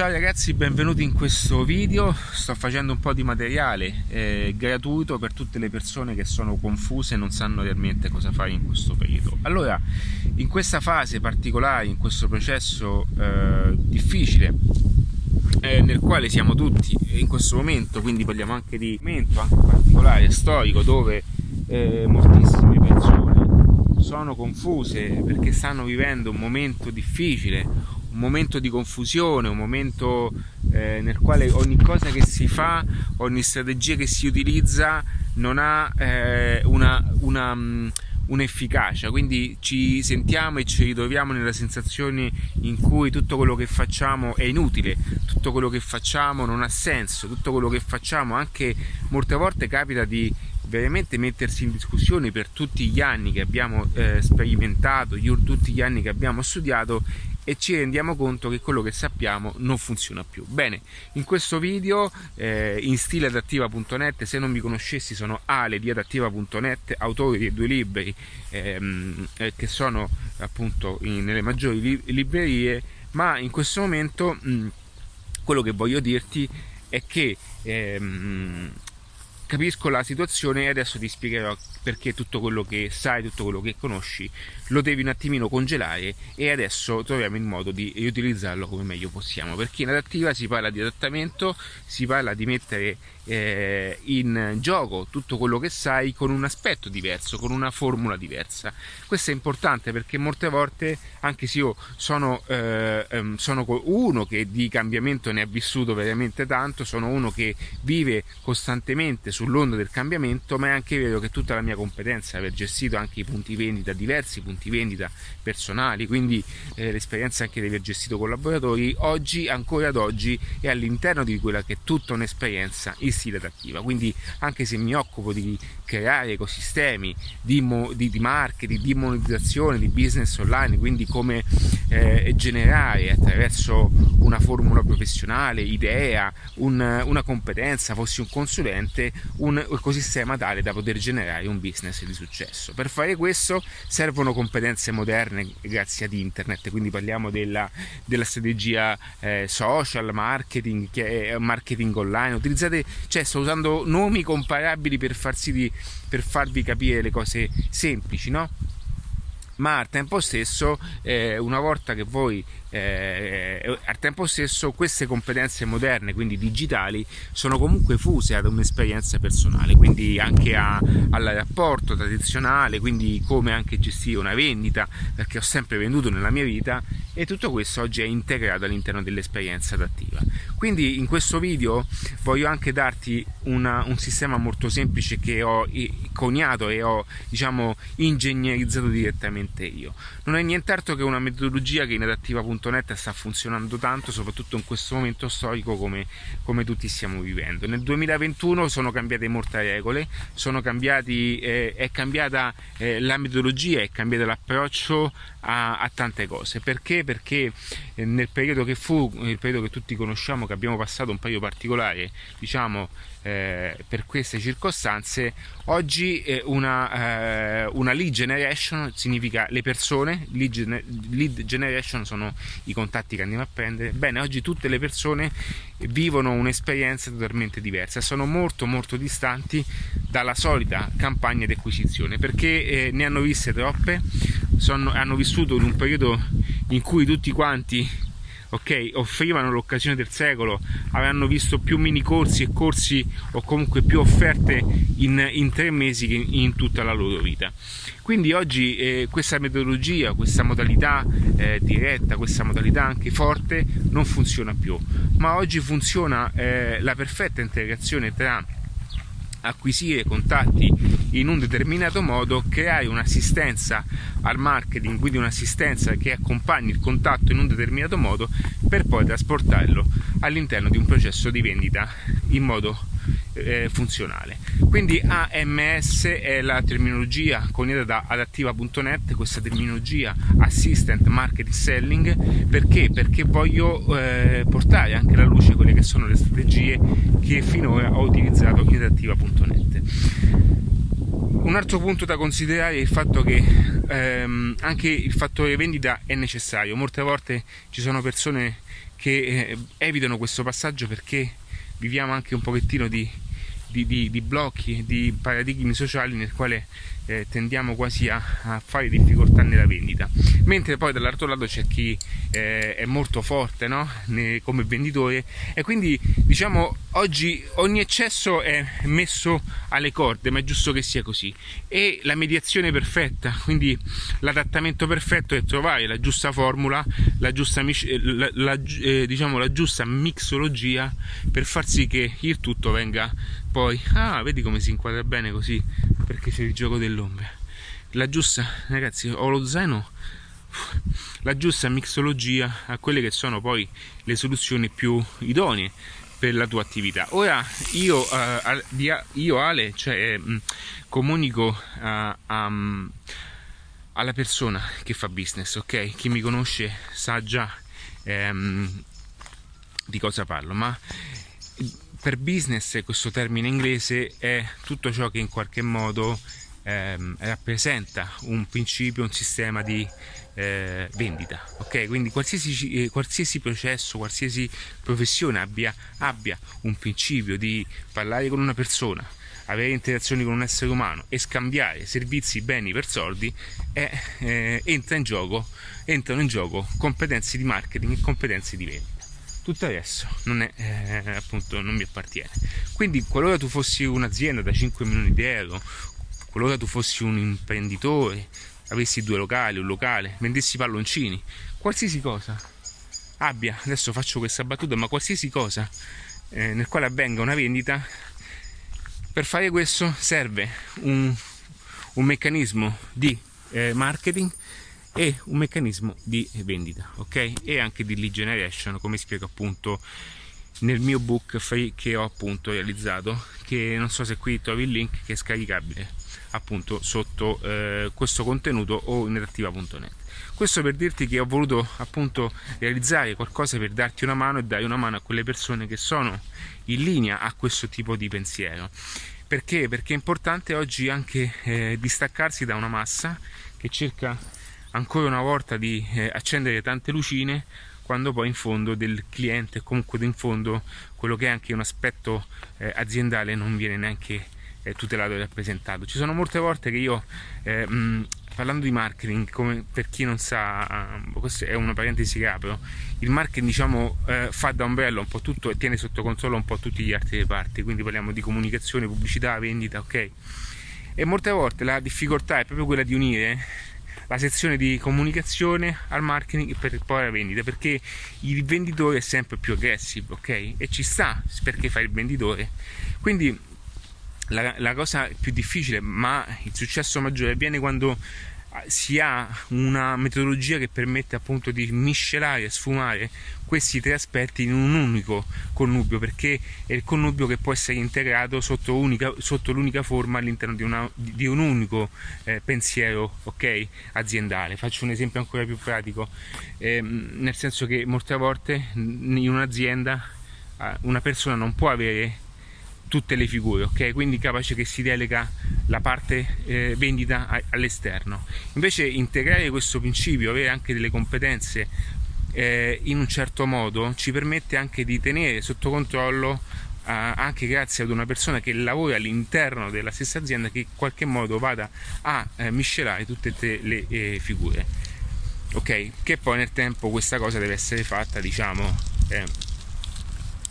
Ciao ragazzi, benvenuti in questo video. Sto facendo un po' di materiale eh, gratuito per tutte le persone che sono confuse e non sanno realmente cosa fare in questo periodo. Allora, in questa fase particolare, in questo processo eh, difficile eh, nel quale siamo tutti in questo momento, quindi parliamo anche di momento anche particolare storico dove eh, moltissime persone sono confuse perché stanno vivendo un momento difficile, momento di confusione, un momento eh, nel quale ogni cosa che si fa, ogni strategia che si utilizza non ha eh, una, una, um, un'efficacia, quindi ci sentiamo e ci ritroviamo nella sensazione in cui tutto quello che facciamo è inutile, tutto quello che facciamo non ha senso, tutto quello che facciamo anche molte volte capita di veramente mettersi in discussione per tutti gli anni che abbiamo eh, sperimentato, tutti gli anni che abbiamo studiato e ci rendiamo conto che quello che sappiamo non funziona più. Bene, in questo video eh, in stile adattiva.net, se non mi conoscessi sono Ale di adattiva.net, autore di due libri ehm, eh, che sono appunto in, nelle maggiori li- librerie, ma in questo momento mh, quello che voglio dirti è che ehm, capisco la situazione e adesso ti spiegherò perché tutto quello che sai, tutto quello che conosci lo devi un attimino congelare e adesso troviamo il modo di riutilizzarlo come meglio possiamo perché in adattiva si parla di adattamento, si parla di mettere eh, in gioco tutto quello che sai con un aspetto diverso, con una formula diversa. Questo è importante perché molte volte, anche se io sono, eh, ehm, sono uno che di cambiamento ne ha vissuto veramente tanto, sono uno che vive costantemente sull'onda del cambiamento, ma è anche vero che tutta la mia competenza, aver gestito anche i punti vendita, diversi punti vendita personali, quindi eh, l'esperienza anche di aver gestito collaboratori, oggi, ancora ad oggi, è all'interno di quella che è tutta un'esperienza in stile adattiva. Quindi anche se mi occupo di creare ecosistemi di, di, di marketing, di monetizzazione, di business online, quindi come eh, generare attraverso una formula professionale, idea, un, una competenza, fossi un consulente, un ecosistema tale da poter generare un business di successo. Per fare questo servono competenze moderne grazie ad internet, quindi parliamo della, della strategia eh, social, marketing, marketing online, utilizzate, cioè sto usando nomi comparabili per, farsi per farvi capire le cose semplici, no? ma al tempo stesso eh, una volta che voi eh, al tempo stesso queste competenze moderne quindi digitali sono comunque fuse ad un'esperienza personale quindi anche a, al rapporto tradizionale quindi come anche gestire una vendita perché ho sempre venduto nella mia vita e tutto questo oggi è integrato all'interno dell'esperienza adattiva quindi in questo video voglio anche darti una, un sistema molto semplice che ho coniato e ho diciamo ingegnerizzato direttamente io. Non è nient'altro che una metodologia che in adattiva.net sta funzionando tanto, soprattutto in questo momento storico come, come tutti stiamo vivendo. Nel 2021 sono cambiate molte regole, cambiati, eh, è cambiata eh, la metodologia, è cambiato l'approccio a, a tante cose. Perché? Perché eh, nel periodo che fu, nel periodo che tutti conosciamo, che abbiamo passato un periodo particolare, diciamo, eh, per queste circostanze, oggi eh, una, eh, una, lead generation significa le persone, lead, lead, generation sono i contatti che andiamo a prendere, bene, oggi tutte le persone vivono un'esperienza totalmente diversa, sono molto molto distanti dalla solita campagna di acquisizione perché eh, ne hanno viste troppe, sono, hanno vissuto in un periodo in cui tutti quanti ok, offrivano l'occasione del secolo, avevano visto più mini corsi e corsi o comunque più offerte in, in tre mesi che in tutta la loro vita. Quindi oggi eh, questa metodologia, questa modalità eh, diretta, questa modalità anche forte non funziona più, ma oggi funziona eh, la perfetta integrazione tra acquisire contatti in un determinato modo, creare un'assistenza al marketing, quindi un'assistenza che accompagni il contatto in un determinato modo per poi trasportarlo all'interno di un processo di vendita in modo eh, funzionale. Quindi AMS è la terminologia coniata da adattiva.net, questa terminologia Assistant Marketing Selling, perché? Perché voglio eh, portare anche alla luce quelle che sono le strategie che finora ho utilizzato in adattiva.net. Un altro punto da considerare è il fatto che ehm, anche il fattore vendita è necessario. Molte volte ci sono persone che eh, evitano questo passaggio perché viviamo anche un pochettino di, di, di, di blocchi, di paradigmi sociali nel quale eh, tendiamo quasi a, a, fare difficoltà nella vendita. Mentre poi dall'altro lato c'è chi eh, è molto forte no? ne, come venditore e quindi diciamo oggi ogni eccesso è messo alle corde, ma è giusto che sia così. E la mediazione perfetta, quindi l'adattamento perfetto è trovare la giusta formula, la giusta, la, la, eh, diciamo, la giusta mixologia per far sì che il tutto venga poi ah vedi come si inquadra bene così perché c'è il gioco dell'ombra. La giusta ragazzi ho lo zaino la giusta mixologia a quelle che sono poi le soluzioni più idonee per la tua attività. Ora io, uh, io Ale cioè, mm, comunico uh, um, alla persona che fa business ok? Chi mi conosce sa già um, di cosa parlo ma per business questo termine inglese è tutto ciò che in qualche modo ehm, rappresenta un principio, un sistema di eh, vendita. Ok, quindi qualsiasi, eh, qualsiasi, processo, qualsiasi professione abbia, abbia un principio di parlare con una persona, avere interazioni con un essere umano e scambiare servizi, beni per soldi, è, eh, entra in gioco, entrano in gioco competenze di marketing e competenze di vendita tutto adesso non, è, eh, appunto, non mi appartiene. Quindi qualora tu fossi un'azienda da 5 milioni di euro, qualora tu fossi un imprenditore, avessi due locali, un locale, vendessi palloncini, qualsiasi cosa abbia, adesso faccio questa battuta, ma qualsiasi cosa eh, nel quale avvenga una vendita, per fare questo serve un, un meccanismo di eh, marketing e un meccanismo di vendita, ok? E anche di lead generation, come spiego appunto nel mio book che ho appunto realizzato, che non so se qui trovi il link che è scaricabile appunto sotto eh, questo contenuto o in redattiva.net. Questo per dirti che ho voluto appunto realizzare qualcosa per darti una mano e dare una mano a quelle persone che sono in linea a questo tipo di pensiero. Perché? Perché è importante oggi anche eh, distaccarsi da una massa che cerca ancora una volta di eh, accendere tante lucine quando poi in fondo del cliente comunque in fondo quello che è anche un aspetto eh, aziendale non viene neanche eh, tutelato e rappresentato. Ci sono molte volte che io eh, mh, parlando di marketing come per chi non sa uh, questa è una parentesi che apro il marketing diciamo eh, fa da ombrello un po' tutto e tiene sotto controllo un po' tutti gli altri reparti quindi parliamo di comunicazione pubblicità vendita ok. E molte volte la difficoltà è proprio quella di unire la sezione di comunicazione al marketing per poi la vendita perché il venditore è sempre più aggressivo ok? E ci sta perché fa il venditore. Quindi la, la cosa più difficile ma il successo maggiore avviene quando si ha una metodologia che permette appunto di miscelare e sfumare questi tre aspetti in un unico connubio perché è il connubio che può essere integrato sotto, unica, sotto l'unica forma all'interno di, una, di un unico eh, pensiero okay, aziendale faccio un esempio ancora più pratico eh, nel senso che molte volte in un'azienda una persona non può avere tutte le figure, ok? Quindi capace che si delega la parte eh, vendita all'esterno. Invece integrare questo principio, avere anche delle competenze eh, in un certo modo ci permette anche di tenere sotto controllo eh, anche grazie ad una persona che lavora all'interno della stessa azienda che in qualche modo vada a eh, miscelare tutte le eh, figure. Ok, che poi nel tempo questa cosa deve essere fatta, diciamo, eh,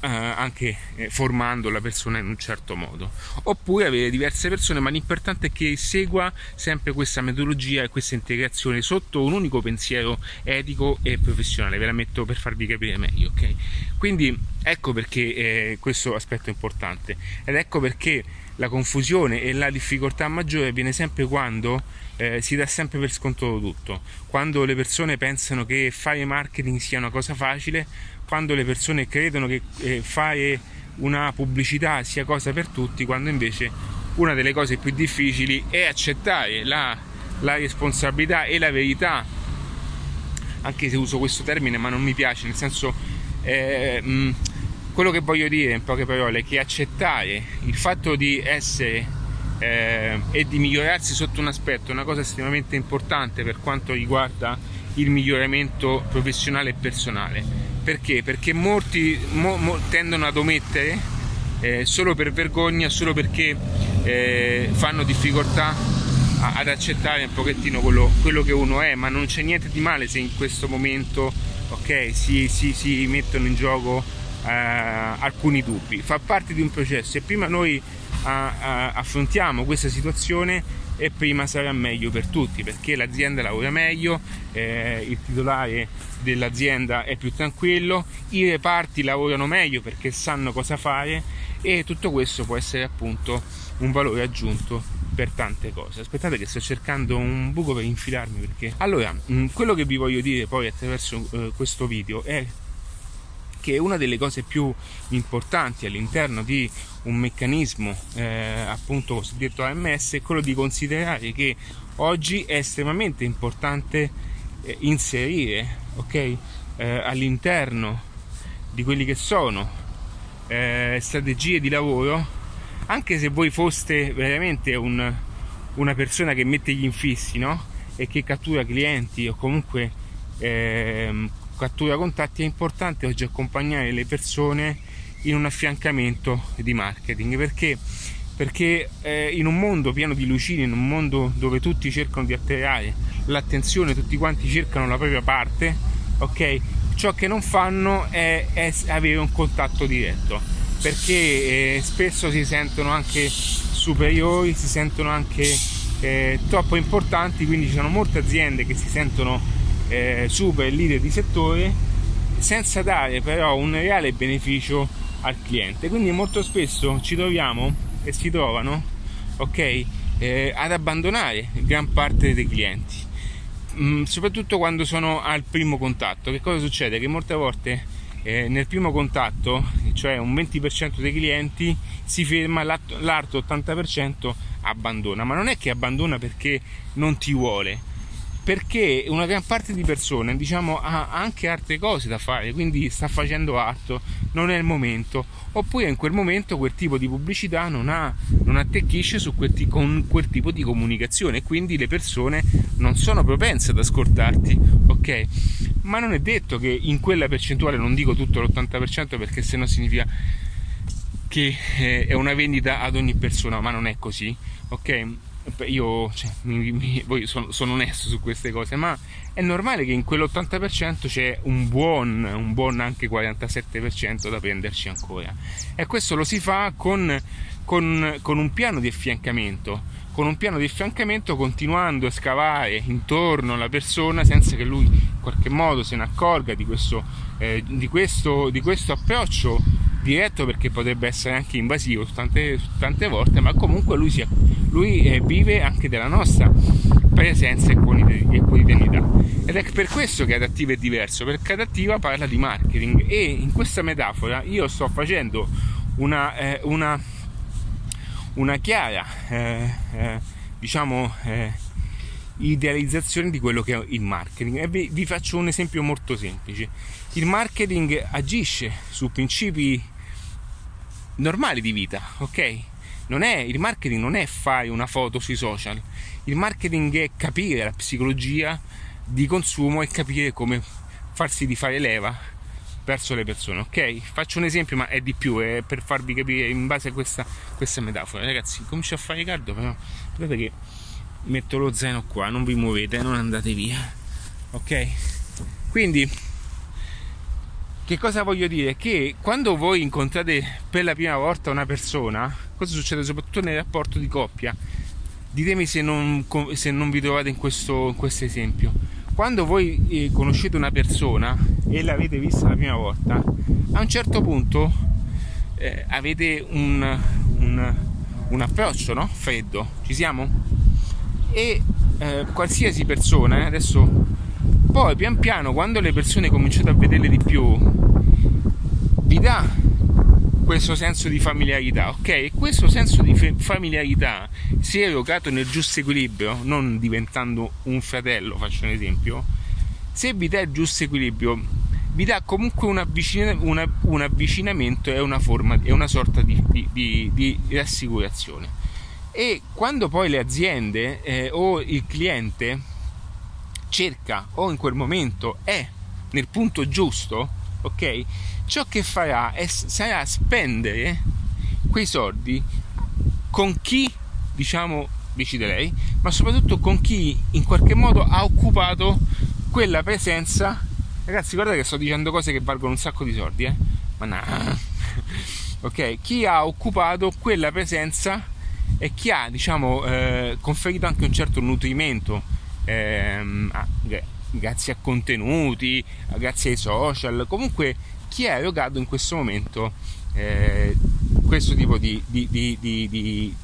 eh, anche eh, formando la persona in un certo modo. Oppure avere diverse persone ma l'importante è che segua sempre questa metodologia e questa integrazione sotto un unico pensiero etico e professionale. Ve la metto per farvi capire meglio ok? Quindi ecco perché eh, questo aspetto è importante. Ed ecco perché la confusione e la difficoltà maggiore avviene sempre quando eh, si dà sempre per scontato tutto. Quando le persone pensano che fare marketing sia una cosa facile quando le persone credono che eh, fare una pubblicità sia cosa per tutti, quando invece una delle cose più difficili è accettare la, la responsabilità e la verità, anche se uso questo termine ma non mi piace, nel senso eh, mh, mm, quello che voglio dire in poche parole è che accettare il fatto di essere eh, e di migliorarsi sotto un aspetto è una cosa estremamente importante per quanto riguarda il miglioramento professionale e personale perché? Perché molti mo, mo, tendono ad omettere eh, solo per vergogna, solo perché eh, fanno difficoltà a, ad accettare un pochettino quello, quello, che uno è, ma non c'è niente di male se in questo momento okay, si, si, si mettono in gioco eh, alcuni dubbi. Fa parte di un processo e prima noi a, a, affrontiamo questa situazione e prima sarà meglio per tutti perché l'azienda lavora meglio, eh, il titolare dell'azienda è più tranquillo, i reparti lavorano meglio perché sanno cosa fare e tutto questo può essere appunto un valore aggiunto per tante cose. Aspettate che sto cercando un buco per infilarmi perché allora, quello che vi voglio dire poi attraverso eh, questo video è che una delle cose più importanti all'interno di un meccanismo eh, appunto cosiddetto AMS è quello di considerare che oggi è estremamente importante eh, inserire okay, eh, all'interno di quelli che sono eh, strategie di lavoro anche se voi foste veramente un, una persona che mette gli infissi no? e che cattura clienti o comunque ehm, cattura contatti è importante oggi accompagnare le persone in un affiancamento di marketing perché perché eh, in un mondo pieno di lucine, in un mondo dove tutti cercano di attirare l'attenzione, tutti quanti cercano la propria parte, ok? Ciò che non fanno è, è avere un contatto diretto, perché eh, spesso si sentono anche superiori, si sentono anche eh, troppo importanti, quindi ci sono molte aziende che si sentono eh, super leader di settore senza dare però un reale beneficio al cliente. Quindi molto spesso ci troviamo e si trovano ok, eh, ad abbandonare gran parte dei clienti, mm, soprattutto quando sono al primo contatto. Che cosa succede? Che molte volte eh, nel primo contatto, cioè un 20% dei clienti si ferma, l'altro 80% abbandona, ma non è che abbandona perché non ti vuole, perché una gran parte di persone diciamo ha anche altre cose da fare quindi sta facendo altro non è il momento. Oppure in quel momento quel tipo di pubblicità non, ha, non attecchisce quel, con quel tipo di comunicazione quindi le persone non sono propense ad ascoltarti ok? Ma non è detto che in quella percentuale non dico tutto l'80% perché sennò significa che eh, è una vendita ad ogni persona ma non è così ok io cioè, mi, mi, sono, sono, onesto su queste cose, ma è normale che in quell'80% c'è un buon, un buon anche 47% da prenderci ancora. E questo lo si fa con, con, con un piano di affiancamento, con un piano di affiancamento continuando a scavare intorno alla persona senza che lui in qualche modo se ne accorga di questo, eh, di questo, di questo approccio diretto perché potrebbe essere anche invasivo tante, tante volte, ma comunque lui, si, lui eh, vive anche della nostra presenza e quotidianità. Ed è per questo che adattiva è diverso, perché adattiva parla di marketing. E in questa metafora io sto facendo una, eh, una, una chiara, eh, eh diciamo, eh, idealizzazione di quello che è il marketing. E vi, vi faccio un esempio molto semplice il marketing agisce su principi normali di vita ok? È, il marketing non è fare una foto sui social. Il marketing è capire la psicologia di consumo e capire come farsi di fare leva verso le persone ok? Faccio un esempio ma è di più è per farvi capire in base a questa, questa metafora. Ragazzi comincia a fare caldo però guardate che metto lo zaino qua non vi muovete non andate via ok? Quindi che cosa voglio dire che quando voi incontrate per la prima volta una persona cosa succede soprattutto nel rapporto di coppia ditemi se non, se non vi trovate in questo, in questo esempio quando voi eh, conoscete una persona e l'avete vista la prima volta a un certo punto eh, avete un, un, un approccio no? freddo ci siamo? e eh, qualsiasi persona, eh, adesso poi pian piano quando le persone cominciate a vederle di più, vi dà questo senso di familiarità, ok? E questo senso di familiarità, se erogato nel giusto equilibrio, non diventando un fratello, faccio un esempio, se vi dà il giusto equilibrio, vi dà comunque un, avvicina, una, un avvicinamento e una forma, e una sorta di, di, di, di rassicurazione e quando poi le aziende eh, o il cliente cerca o in quel momento è nel punto giusto, ok? Ciò che farà è, sarà spendere quei soldi con chi, diciamo, decide lei, ma soprattutto con chi in qualche modo ha occupato quella presenza. Ragazzi, guardate che sto dicendo cose che valgono un sacco di soldi, eh? Ma no. ok? Chi ha occupato quella presenza e chi ha, diciamo, eh, conferito anche un certo nutrimento ehm, a, grazie a contenuti, grazie ai social, comunque chi ha erogato in questo momento eh, questo tipo di, di, di,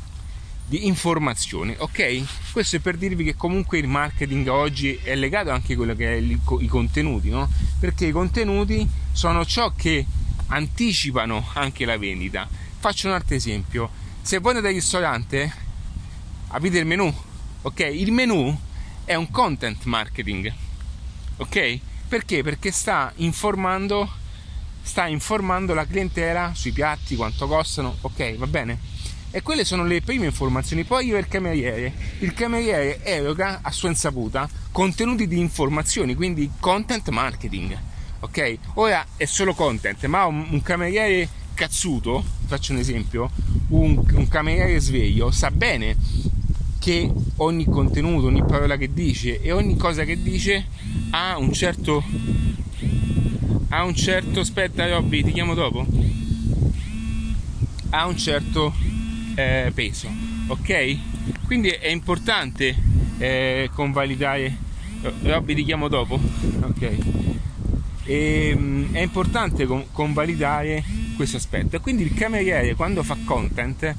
di informazione, ok? Questo è per dirvi che comunque il marketing oggi è legato anche a quello che è il, i contenuti, no? Perché i contenuti sono ciò che anticipano anche la vendita. Faccio un altro esempio. Se voi andate al ristorante, aprite il menu, ok? Il menu è un content marketing, ok? Perché? Perché sta informando, sta informando la clientela sui piatti, quanto costano, ok? Va bene? e quelle sono le prime informazioni. Poi arriva il cameriere. Il cameriere eroga a sua insaputa contenuti di informazioni, quindi content marketing. Ok? Ora è solo content, ma un, un cameriere cazzuto, faccio un esempio, un, un cameriere sveglio sa bene che ogni contenuto, ogni parola che dice e ogni cosa che dice ha un certo ha un certo aspetta Robby ti chiamo dopo? Ha un certo eh, peso ok? Quindi è importante eh, convalidare Robby ti chiamo dopo? Ok. E, ehm, è importante con, convalidare questo aspetto. Quindi il cameriere quando fa content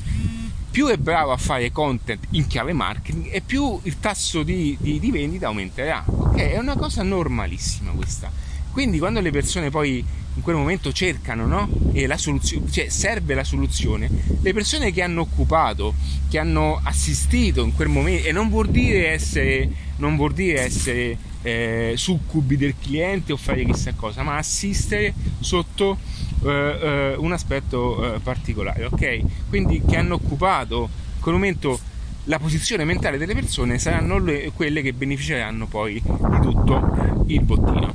più è bravo a fare content in chiave marketing e più il tasso di, di, di vendita aumenterà ok è una cosa normalissima questa quindi quando le persone poi in quel momento cercano no? e la soluzione, cioè serve la soluzione, le persone che hanno occupato, che hanno assistito in quel momento, e non vuol dire essere, non vuol dire essere eh, succubi del cliente o fare chissà cosa, ma assistere sotto eh, eh, un aspetto eh, particolare, ok? Quindi che hanno occupato in quel momento la posizione mentale delle persone saranno le, quelle che beneficeranno poi di tutto il bottino.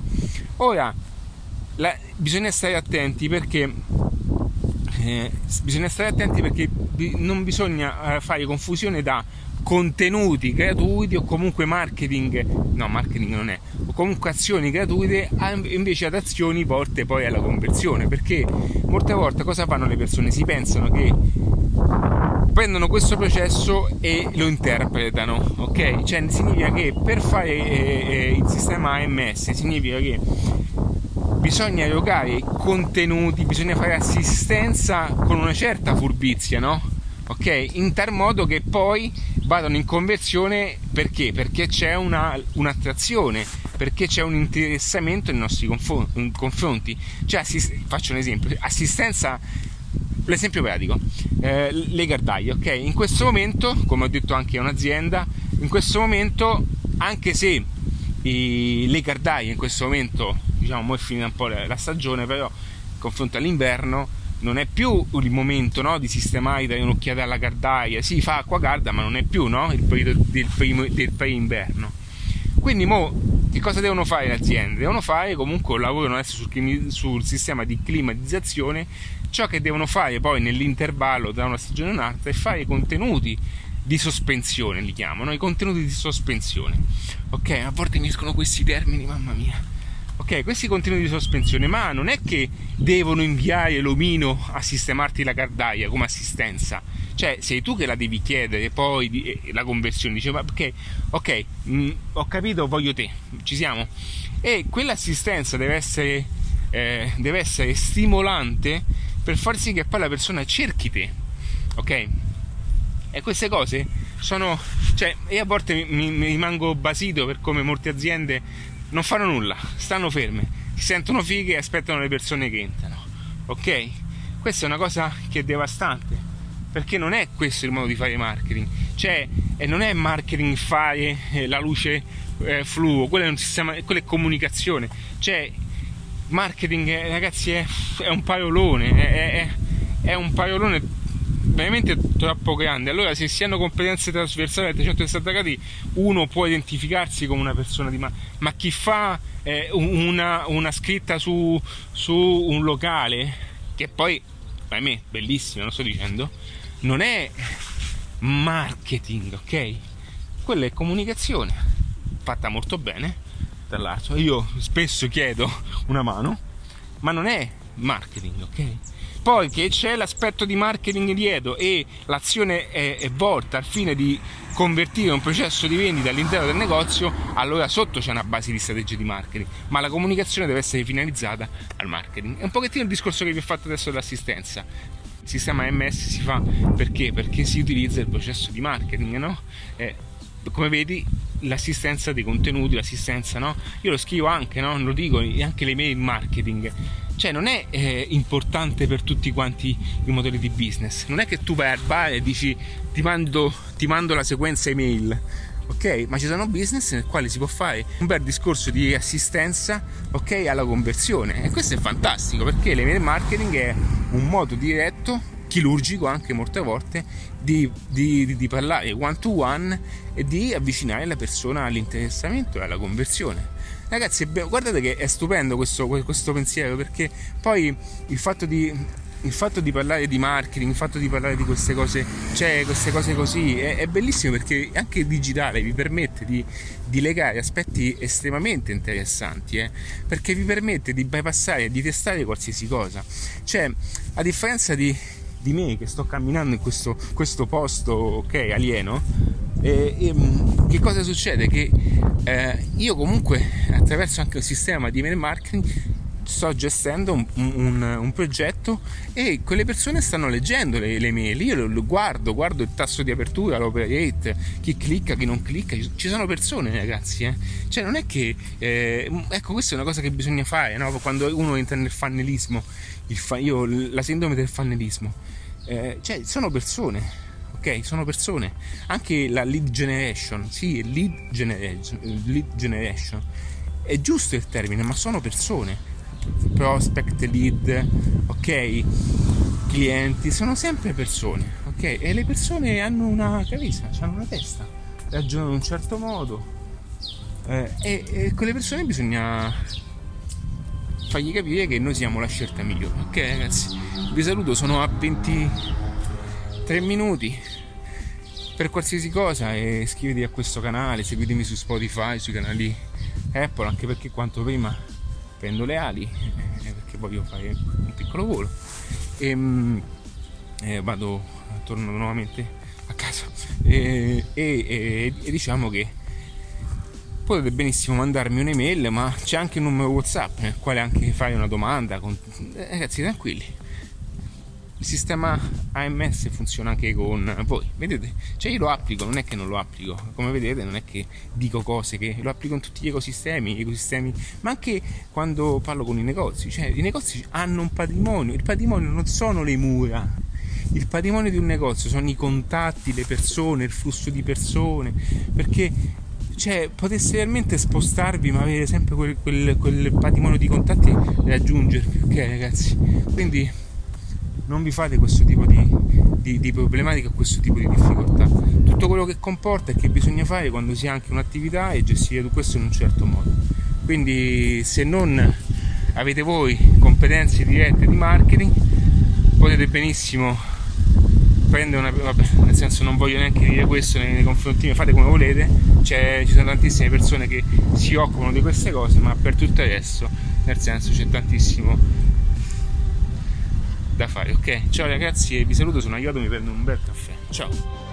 Ora, la, bisogna stare attenti perché eh, bisogna stare attenti perché non bisogna eh, fare confusione da contenuti gratuiti o comunque marketing no marketing non è o comunque azioni gratuite invece ad azioni volte poi alla conversione perché molte volte cosa fanno le persone si pensano che prendono questo processo e lo interpretano ok cioè significa che per fare eh, eh il sistema AMS significa che bisogna erogare contenuti, bisogna fare assistenza con una certa furbizia, no? Ok? In tal modo che poi vadano in conversione perché? Perché c'è una, un'attrazione, perché c'è un interessamento nei nostri confronti. Cioè, assist- faccio un esempio: assistenza l'esempio pratico, eh, le gardaie, ok? In questo momento, come ho detto anche a un'azienda, in questo momento, anche se i, le gardaie in questo momento diciamo, è finita un po' la, stagione, però confronto all'inverno non è più il momento no, di sistemare, dare un'occhiata alla cardaia, si fa acqua calda, ma non è più no, il periodo del, primo, del pre-inverno. Quindi mo, che cosa devono fare le aziende? Devono fare comunque lavorano adesso sul, sul sistema di climatizzazione, ciò che devono fare poi nell'intervallo tra una stagione e un'altra è fare contenuti di sospensione, li chiamano, i contenuti di sospensione. Ok, a volte mi escono questi termini, mamma mia ok questi contenuti di sospensione ma non è che devono inviare l'omino a sistemarti la cardaia come assistenza? Cioè sei tu che la devi chiedere poi eh, la conversione dice ma perché? Ok mh, mm, ho capito voglio te ci siamo. E quell'assistenza deve essere eh, deve essere stimolante per far sì che poi la persona cerchi te ok? E queste cose sono cioè io a volte mi, mi rimango basito per come molte aziende non fanno nulla, stanno ferme, si sentono fighe e aspettano le persone che entrano. Ok? Questa è una cosa che è devastante, perché non è questo il modo di fare marketing. Cioè, e non è marketing fare eh, la luce eh, fluo, quello è un sistema, quello è comunicazione. Cioè, marketing, eh, ragazzi, è, è, un paiolone, è, è, è un paiolone veramente troppo grande. Allora, se si hanno competenze trasversali a 360 gradi, uno può identificarsi come una persona di ma, ma chi fa eh, una, una, scritta su, su un locale, che poi, per me, bellissima, lo sto dicendo, non è marketing, ok? Quella è comunicazione fatta molto bene, tra l'altro. Io spesso chiedo una mano, ma non è marketing, ok? Poi che c'è l'aspetto di marketing dietro e l'azione è, è, volta al fine di convertire un processo di vendita all'interno del negozio, allora sotto c'è una base di strategia di marketing, ma la comunicazione deve essere finalizzata al marketing. È un pochettino il discorso che vi ho fatto adesso dell'assistenza. Il sistema MS si fa perché? Perché si utilizza il processo di marketing, no? Eh, come vedi l'assistenza dei contenuti, l'assistenza, no? Io lo scrivo anche, no? Lo dico, anche le mail marketing cioè non è eh, importante per tutti quanti i modelli di business. Non è che tu vai al bar e dici ti mando, ti mando la sequenza email. Ok, ma ci sono business nel quale si può fare un bel discorso di assistenza ok, alla conversione e questo è fantastico perché l'email marketing è un modo diretto chirurgico anche molte volte di, di, di, parlare one to one e di avvicinare la persona all'interessamento e alla conversione Ragazzi, guardate che è stupendo questo, questo pensiero perché poi il fatto di il fatto di parlare di marketing, il fatto di parlare di queste cose, cioè queste cose così, è, è bellissimo perché anche il digitale vi permette di, di legare aspetti estremamente interessanti, eh? perché vi permette di bypassare, di testare qualsiasi cosa. Cioè, a differenza di, di me che sto camminando in questo, questo posto, ok, alieno, e, e, mm, che cosa succede? Che eh, io comunque attraverso anche un sistema di email marketing sto gestendo un, un, un, progetto e quelle persone stanno leggendo le, le mail, io lo, lo, guardo, guardo il tasso di apertura, l'open rate, chi clicca, chi non clicca, ci sono persone ragazzi, eh? cioè non è che, eh, ecco questa è una cosa che bisogna fare no? quando uno entra nel fannelismo, fa, io la sindrome del fannelismo, eh, cioè sono persone, ok? Sono persone. Anche la lead generation, sì, lead generation, lead generation. È giusto il termine, ma sono persone. Prospect, lead, ok? Clienti, sono sempre persone, ok? E le persone hanno una cabeza, hanno una testa, ragionano in un certo modo. Eh, e, e quelle persone bisogna fargli capire che noi siamo la scelta migliore. Ok ragazzi, vi saluto, sono a 20 3 minuti per qualsiasi cosa iscrivetevi a questo canale, seguitemi su Spotify, sui canali Apple, anche perché quanto prima prendo le ali, perché voglio fare un piccolo volo. E mm, eh, vado, torno nuovamente a casa. E, e, e, e diciamo che potete benissimo mandarmi un'email ma c'è anche un numero whatsapp nel quale anche fare una domanda con... Eh, ragazzi tranquilli il sistema AMS funziona anche con voi, vedete? Cioè io lo applico, non è che non lo applico, come vedete non è che dico cose che lo applico in tutti gli ecosistemi, ecosistemi, ma anche quando parlo con i negozi, cioè i negozi hanno un patrimonio, il patrimonio non sono le mura, il patrimonio di un negozio sono i contatti, le persone, il flusso di persone, perché cioè, potesse realmente spostarvi ma avere sempre quel, quel, quel patrimonio di contatti e raggiungervi, ok ragazzi? Quindi non vi fate questo tipo di, di, di problematiche o questo tipo di difficoltà. Tutto quello che comporta e che bisogna fare quando si ha anche un'attività è gestire questo in un certo modo. Quindi se non avete voi competenze dirette di marketing potete benissimo prendere una vabbè, nel senso non voglio neanche dire questo nei, confronti fate come volete c'è, ci sono tantissime persone che si occupano di queste cose ma per tutto il resto nel senso c'è tantissimo da fare, ok? Ciao ragazzi e vi saluto, sono aiutato, mi prendo un bel caffè. Ciao!